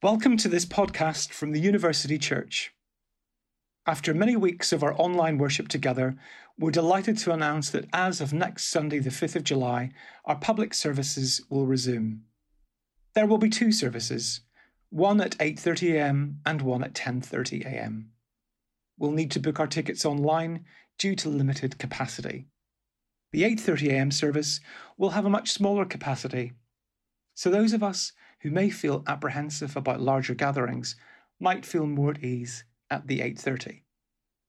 Welcome to this podcast from the University Church. After many weeks of our online worship together, we're delighted to announce that as of next Sunday, the 5th of July, our public services will resume. There will be two services, one at 8:30 a.m. and one at 10:30 a.m. We'll need to book our tickets online due to limited capacity. The 8:30 a.m. service will have a much smaller capacity. So those of us who may feel apprehensive about larger gatherings might feel more at ease at the 8:30.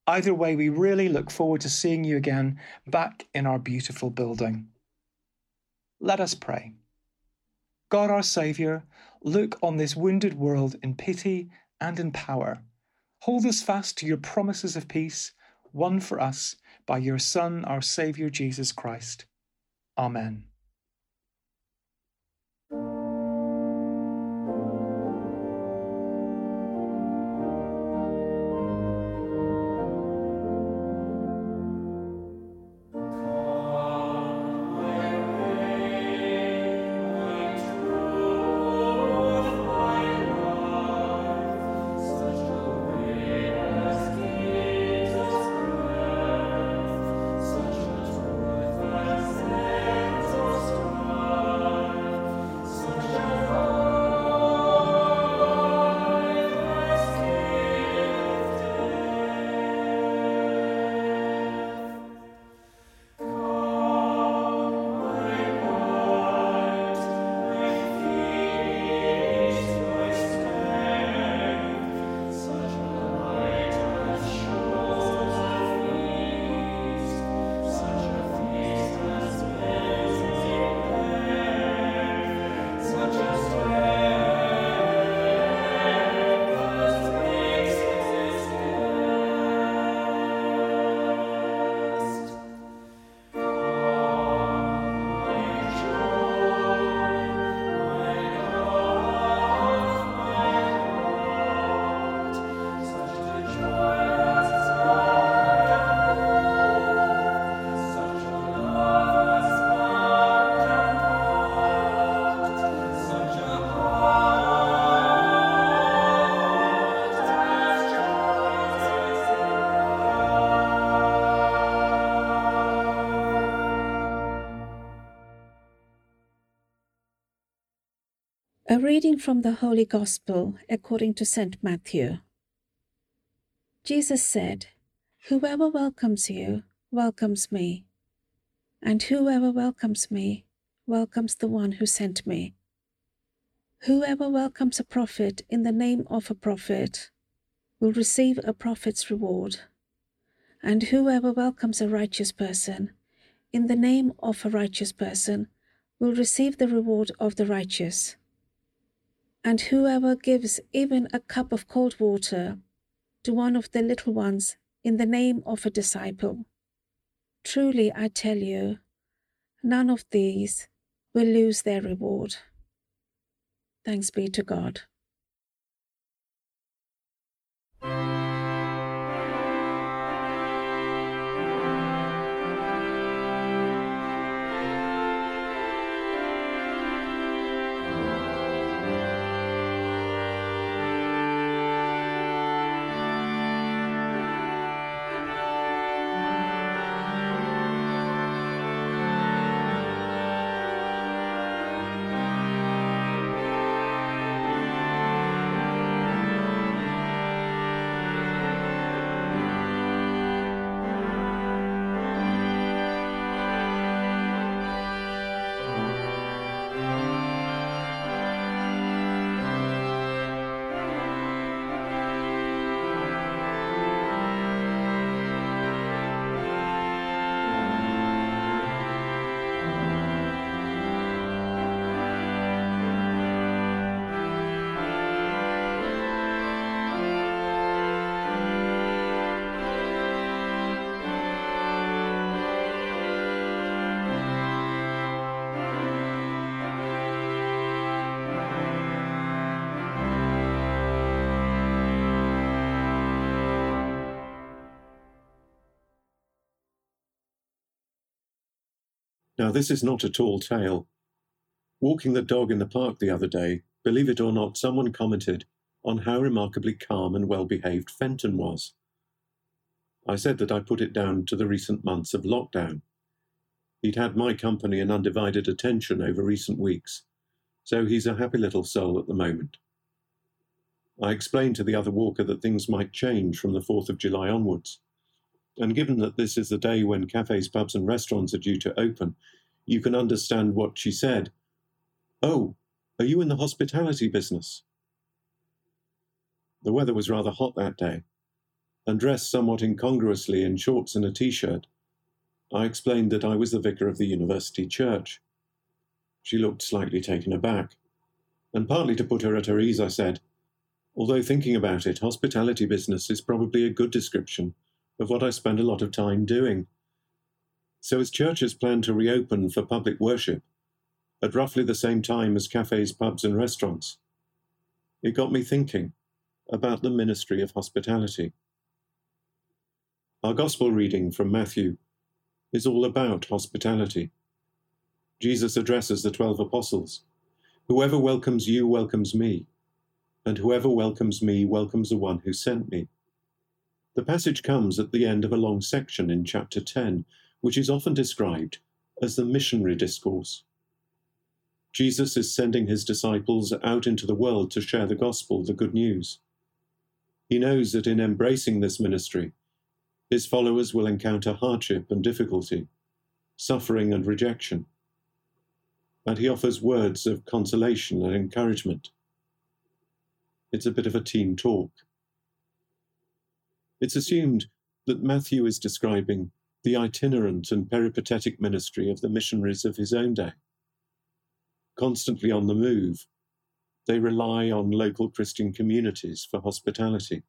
Either way, we really look forward to seeing you again back in our beautiful building. Let us pray. God our Saviour, look on this wounded world in pity and in power. Hold us fast to your promises of peace, won for us by your Son, our Saviour Jesus Christ. Amen. A reading from the Holy Gospel according to St. Matthew. Jesus said, Whoever welcomes you welcomes me, and whoever welcomes me welcomes the one who sent me. Whoever welcomes a prophet in the name of a prophet will receive a prophet's reward, and whoever welcomes a righteous person in the name of a righteous person will receive the reward of the righteous. And whoever gives even a cup of cold water to one of the little ones in the name of a disciple, truly I tell you, none of these will lose their reward. Thanks be to God. Now, this is not a tall tale. Walking the dog in the park the other day, Believe it or not, someone commented on how remarkably calm and well behaved Fenton was. I said that I put it down to the recent months of lockdown. He'd had my company and undivided attention over recent weeks, so he's a happy little soul at the moment. I explained to the other walker that things might change from the 4th of July onwards. And given that this is the day when cafes, pubs, and restaurants are due to open, you can understand what she said. Oh, are you in the hospitality business? The weather was rather hot that day, and dressed somewhat incongruously in shorts and a t shirt, I explained that I was the vicar of the university church. She looked slightly taken aback, and partly to put her at her ease, I said, Although thinking about it, hospitality business is probably a good description of what I spend a lot of time doing. So, as churches plan to reopen for public worship at roughly the same time as cafes, pubs, and restaurants, it got me thinking about the ministry of hospitality. Our Gospel reading from Matthew is all about hospitality. Jesus addresses the twelve apostles Whoever welcomes you welcomes me, and whoever welcomes me welcomes the one who sent me. The passage comes at the end of a long section in chapter 10, which is often described as the missionary discourse. Jesus is sending his disciples out into the world to share the gospel, the good news. He knows that in embracing this ministry, his followers will encounter hardship and difficulty, suffering and rejection. And he offers words of consolation and encouragement. It's a bit of a team talk. It's assumed that Matthew is describing the itinerant and peripatetic ministry of the missionaries of his own day. Constantly on the move, they rely on local Christian communities for hospitality.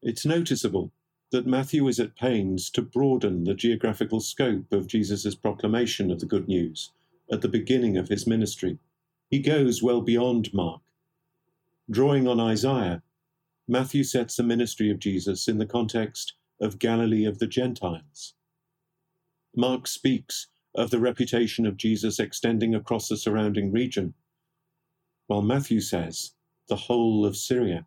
It's noticeable that Matthew is at pains to broaden the geographical scope of Jesus' proclamation of the good news at the beginning of his ministry. He goes well beyond Mark. Drawing on Isaiah, Matthew sets the ministry of Jesus in the context of Galilee of the Gentiles. Mark speaks of the reputation of Jesus extending across the surrounding region, while Matthew says the whole of Syria.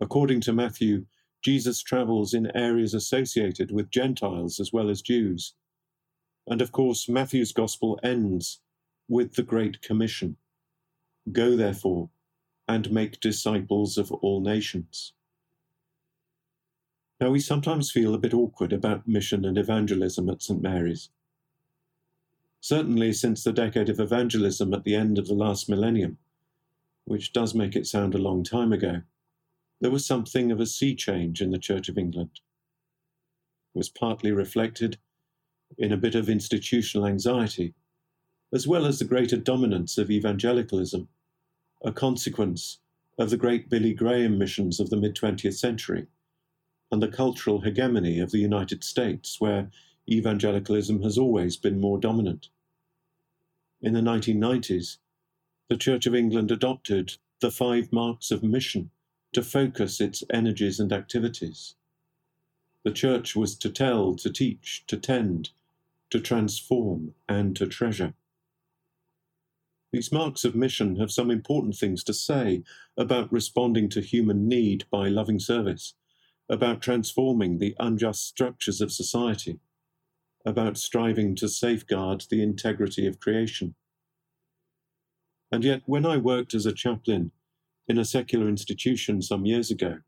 According to Matthew, Jesus travels in areas associated with Gentiles as well as Jews. And of course, Matthew's Gospel ends with the Great Commission Go, therefore, and make disciples of all nations. Now, we sometimes feel a bit awkward about mission and evangelism at St. Mary's. Certainly, since the decade of evangelism at the end of the last millennium, which does make it sound a long time ago, there was something of a sea change in the Church of England. It was partly reflected in a bit of institutional anxiety, as well as the greater dominance of evangelicalism, a consequence of the great Billy Graham missions of the mid 20th century, and the cultural hegemony of the United States, where evangelicalism has always been more dominant. In the 1990s, the Church of England adopted the five marks of mission to focus its energies and activities. The church was to tell, to teach, to tend, to transform, and to treasure. These marks of mission have some important things to say about responding to human need by loving service, about transforming the unjust structures of society, about striving to safeguard the integrity of creation. And yet, when I worked as a chaplain in a secular institution some years ago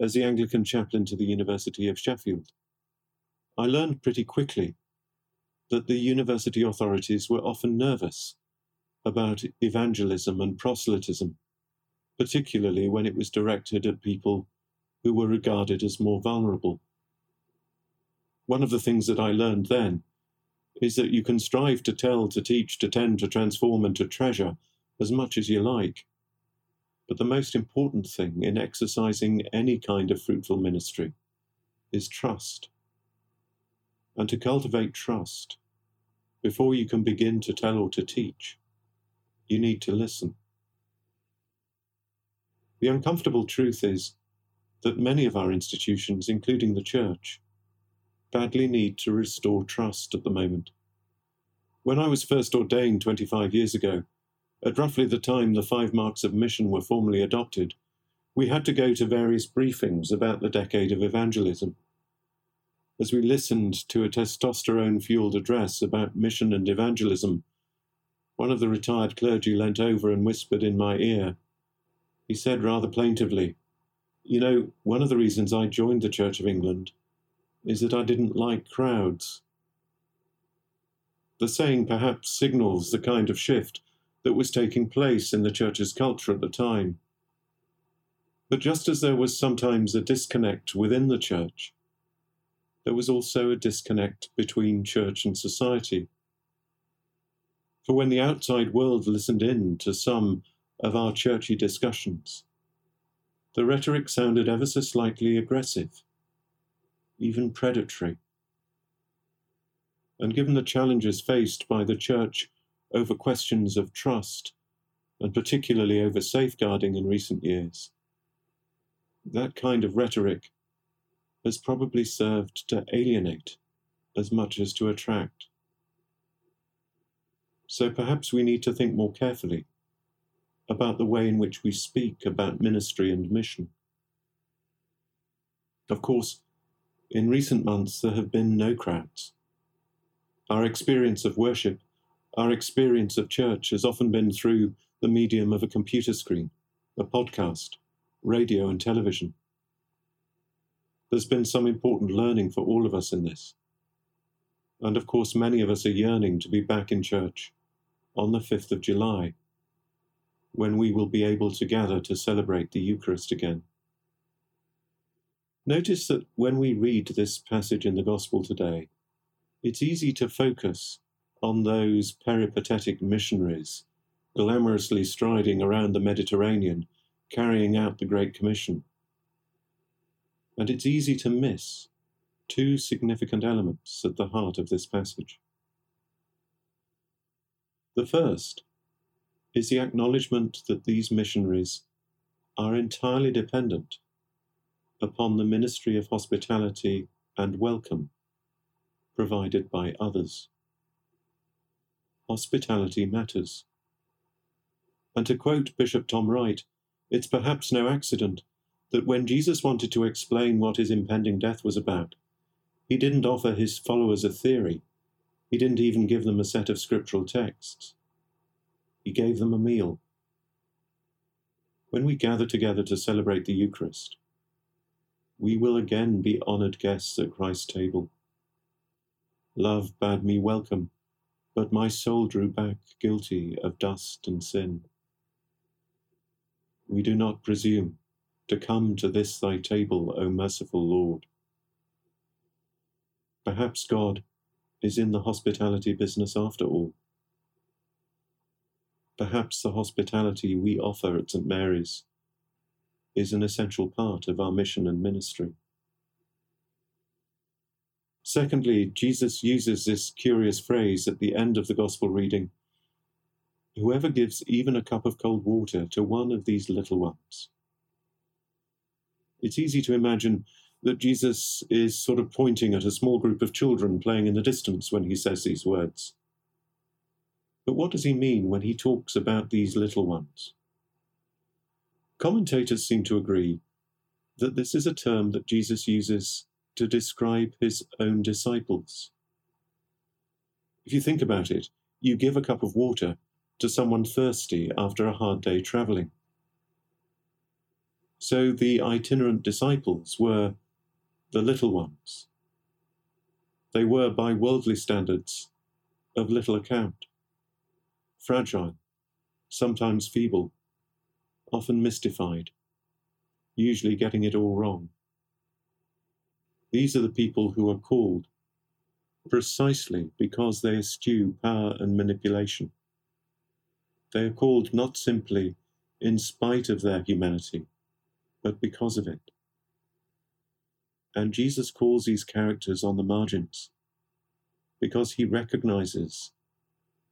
as the Anglican chaplain to the University of Sheffield. I learned pretty quickly that the university authorities were often nervous about evangelism and proselytism, particularly when it was directed at people who were regarded as more vulnerable. One of the things that I learned then is that you can strive to tell, to teach, to tend, to transform, and to treasure as much as you like. But the most important thing in exercising any kind of fruitful ministry is trust. And to cultivate trust, before you can begin to tell or to teach, you need to listen. The uncomfortable truth is that many of our institutions, including the church, badly need to restore trust at the moment. When I was first ordained 25 years ago, at roughly the time the five marks of mission were formally adopted, we had to go to various briefings about the decade of evangelism. As we listened to a testosterone fueled address about mission and evangelism, one of the retired clergy leant over and whispered in my ear. He said rather plaintively, You know, one of the reasons I joined the Church of England is that I didn't like crowds. The saying perhaps signals the kind of shift that was taking place in the Church's culture at the time. But just as there was sometimes a disconnect within the Church, there was also a disconnect between Church and society. For when the outside world listened in to some of our churchy discussions, the rhetoric sounded ever so slightly aggressive even predatory. And given the challenges faced by the Church over questions of trust, and particularly over safeguarding in recent years, that kind of rhetoric has probably served to alienate as much as to attract. So perhaps we need to think more carefully about the way in which we speak about ministry and mission. Of course, in recent months, there have been no crowds. Our experience of worship, our experience of church has often been through the medium of a computer screen, a podcast, radio, and television. There's been some important learning for all of us in this. And of course, many of us are yearning to be back in church on the 5th of July, when we will be able to gather to celebrate the Eucharist again. Notice that when we read this passage in the Gospel today, it's easy to focus on those peripatetic missionaries glamorously striding around the Mediterranean, carrying out the Great Commission. And it's easy to miss two significant elements at the heart of this passage. The first is the acknowledgement that these missionaries are entirely dependent upon the ministry of hospitality and welcome provided by others. Hospitality matters. And to quote Bishop Tom Wright, it's perhaps no accident that when Jesus wanted to explain what his impending death was about, he didn't offer his followers a theory. He didn't even give them a set of scriptural texts. He gave them a meal. When we gather together to celebrate the Eucharist, we will again be honoured guests at Christ's table. Love bade me welcome, but my soul drew back guilty of dust and sin. We do not presume to come to this thy table, O merciful Lord. Perhaps God is in the hospitality business after all. Perhaps the hospitality we offer at St. Mary's is an essential part of our mission and ministry. Secondly, Jesus uses this curious phrase at the end of the Gospel reading Whoever gives even a cup of cold water to one of these little ones. It's easy to imagine that Jesus is sort of pointing at a small group of children playing in the distance when he says these words. But what does he mean when he talks about these little ones? Commentators seem to agree that this is a term that Jesus uses to describe his own disciples. If you think about it, you give a cup of water to someone thirsty after a hard day travelling. So the itinerant disciples were the little ones. They were, by worldly standards, of little account, fragile, sometimes feeble, often mystified, usually getting it all wrong. These are the people who are called precisely because they eschew power and manipulation. They are called not simply in spite of their humanity, but because of it. And Jesus calls these characters on the margins because he recognizes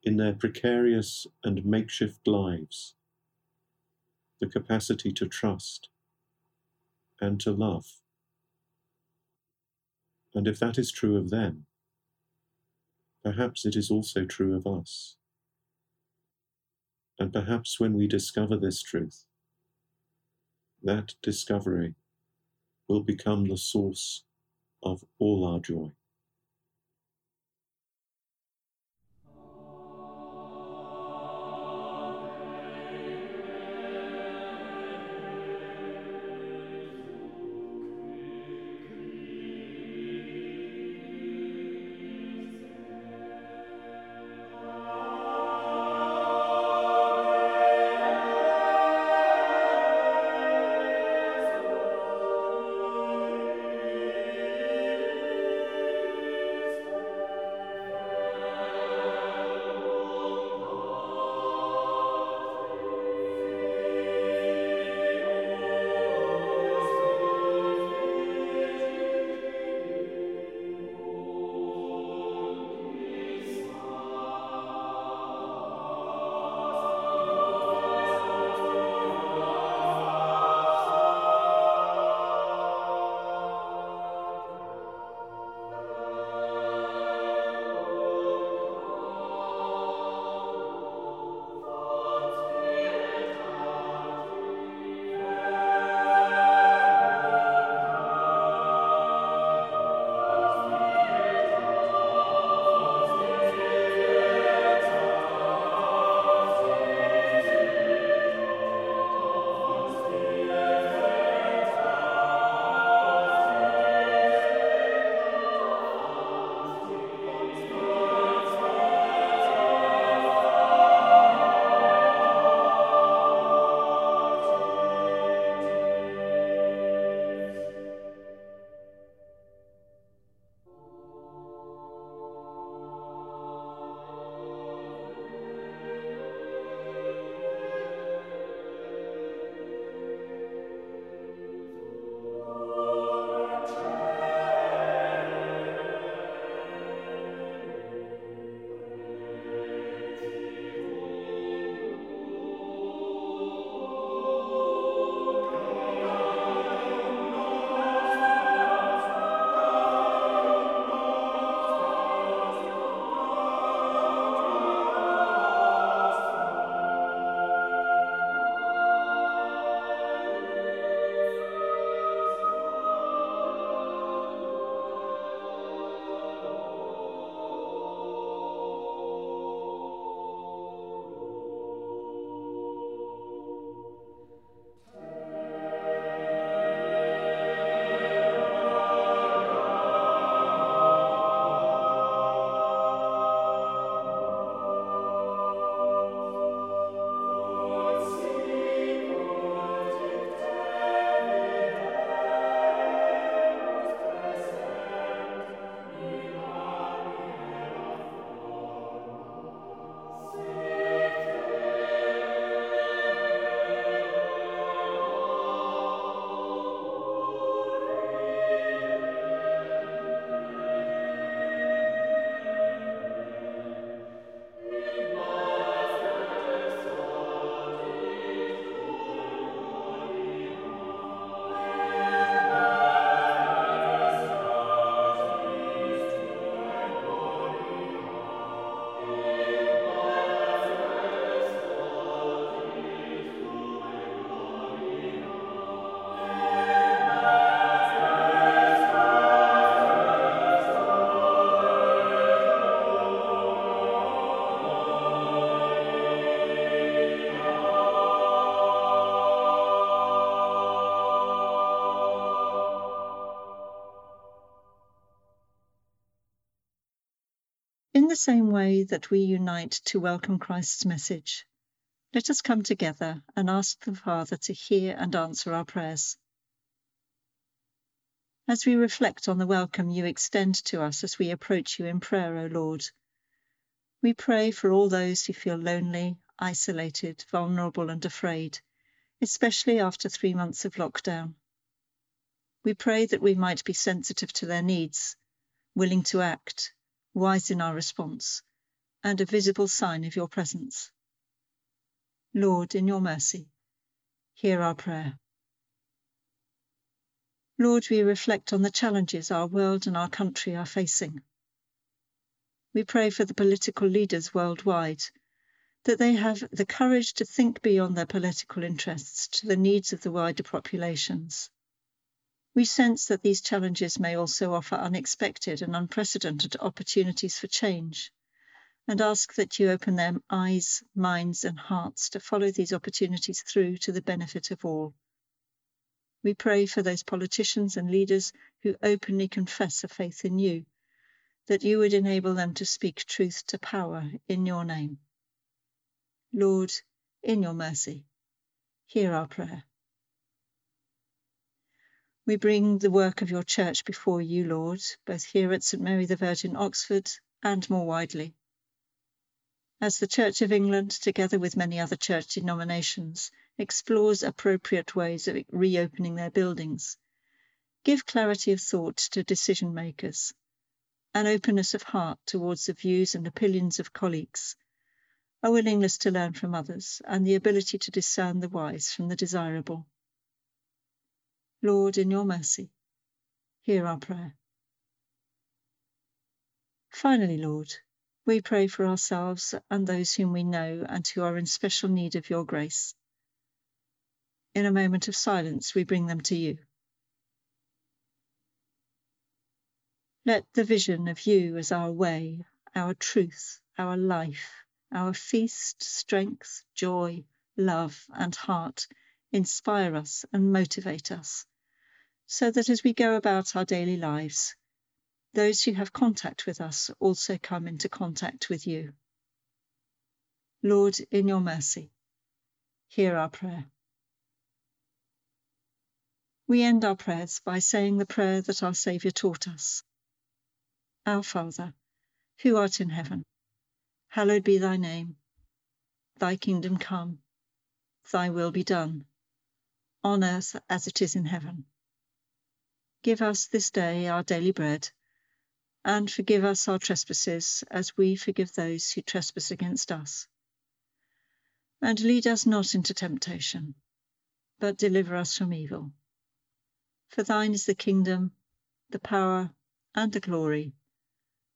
in their precarious and makeshift lives the capacity to trust and to love. And if that is true of them, perhaps it is also true of us. And perhaps when we discover this truth, that discovery will become the source of all our joy. The same way that we unite to welcome Christ's message, let us come together and ask the Father to hear and answer our prayers. As we reflect on the welcome you extend to us as we approach you in prayer, O Lord, we pray for all those who feel lonely, isolated, vulnerable, and afraid, especially after three months of lockdown. We pray that we might be sensitive to their needs, willing to act, wise in our response, and a visible sign of your presence. Lord, in your mercy, hear our prayer. Lord, we reflect on the challenges our world and our country are facing. We pray for the political leaders worldwide, that they have the courage to think beyond their political interests to the needs of the wider populations. We sense that these challenges may also offer unexpected and unprecedented opportunities for change, and ask that you open their eyes, minds, and hearts to follow these opportunities through to the benefit of all. We pray for those politicians and leaders who openly confess a faith in you, that you would enable them to speak truth to power in your name. Lord, in your mercy, hear our prayer. We bring the work of your church before you, Lord, both here at St Mary the Virgin, Oxford, and more widely. As the Church of England, together with many other church denominations, explores appropriate ways of reopening their buildings, give clarity of thought to decision makers, an openness of heart towards the views and opinions of colleagues a willingness to learn from others, and the ability to discern the wise from the desirable. Lord, in your mercy, hear our prayer. Finally, Lord, we pray for ourselves and those whom we know and who are in special need of your grace. In a moment of silence, we bring them to you. Let the vision of you as our way, our truth, our life, our feast, strength, joy, love, and heart inspire us and motivate us, so that as we go about our daily lives, those who have contact with us also come into contact with you. Lord, in your mercy, hear our prayer. We end our prayers by saying the prayer that our Saviour taught us Our Father, who art in heaven Hallowed be thy name. Thy kingdom come. Thy will be done, on earth as it is in heaven. Give us this day our daily bread, and forgive us our trespasses as we forgive those who trespass against us. And lead us not into temptation, but deliver us from evil. For thine is the kingdom, the power, and the glory,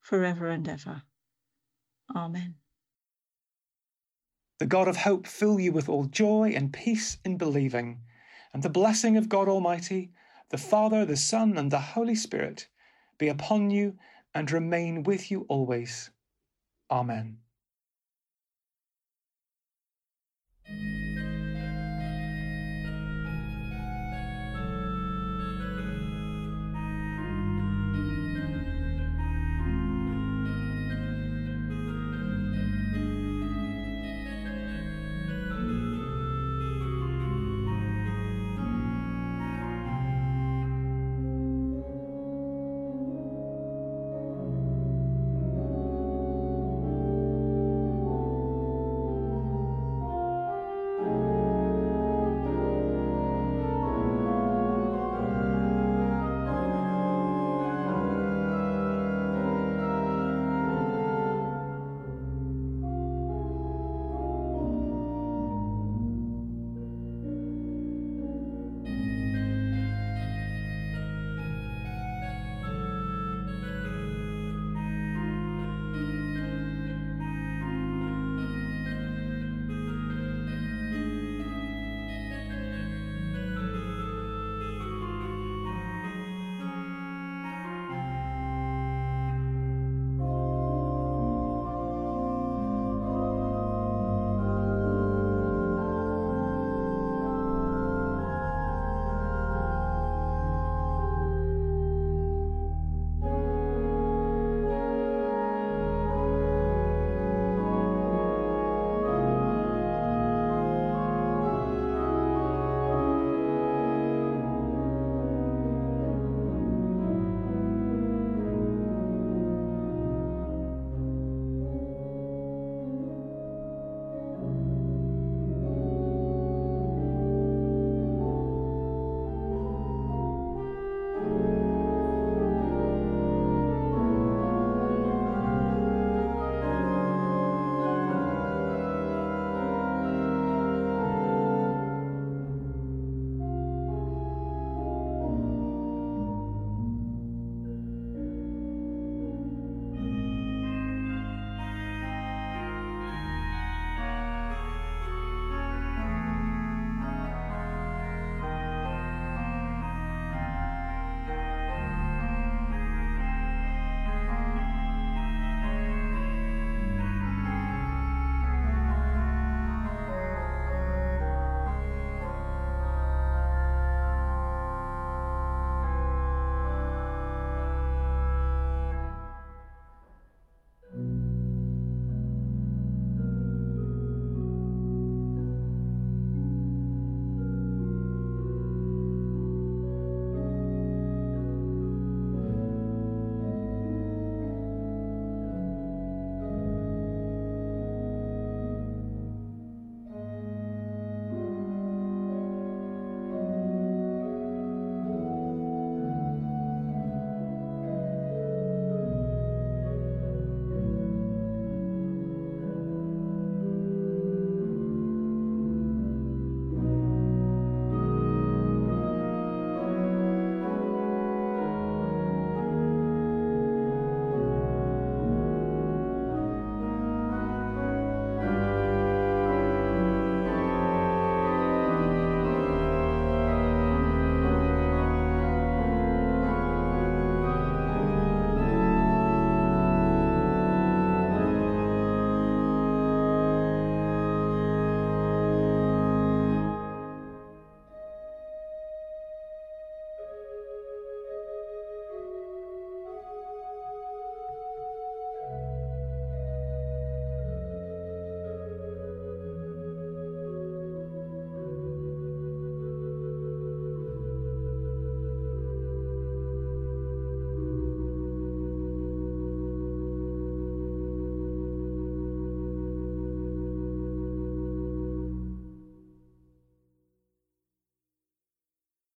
for ever and ever. Amen. The God of hope fill you with all joy and peace in believing, and the blessing of God Almighty, the Father, the Son, and the Holy Spirit be upon you and remain with you always. Amen.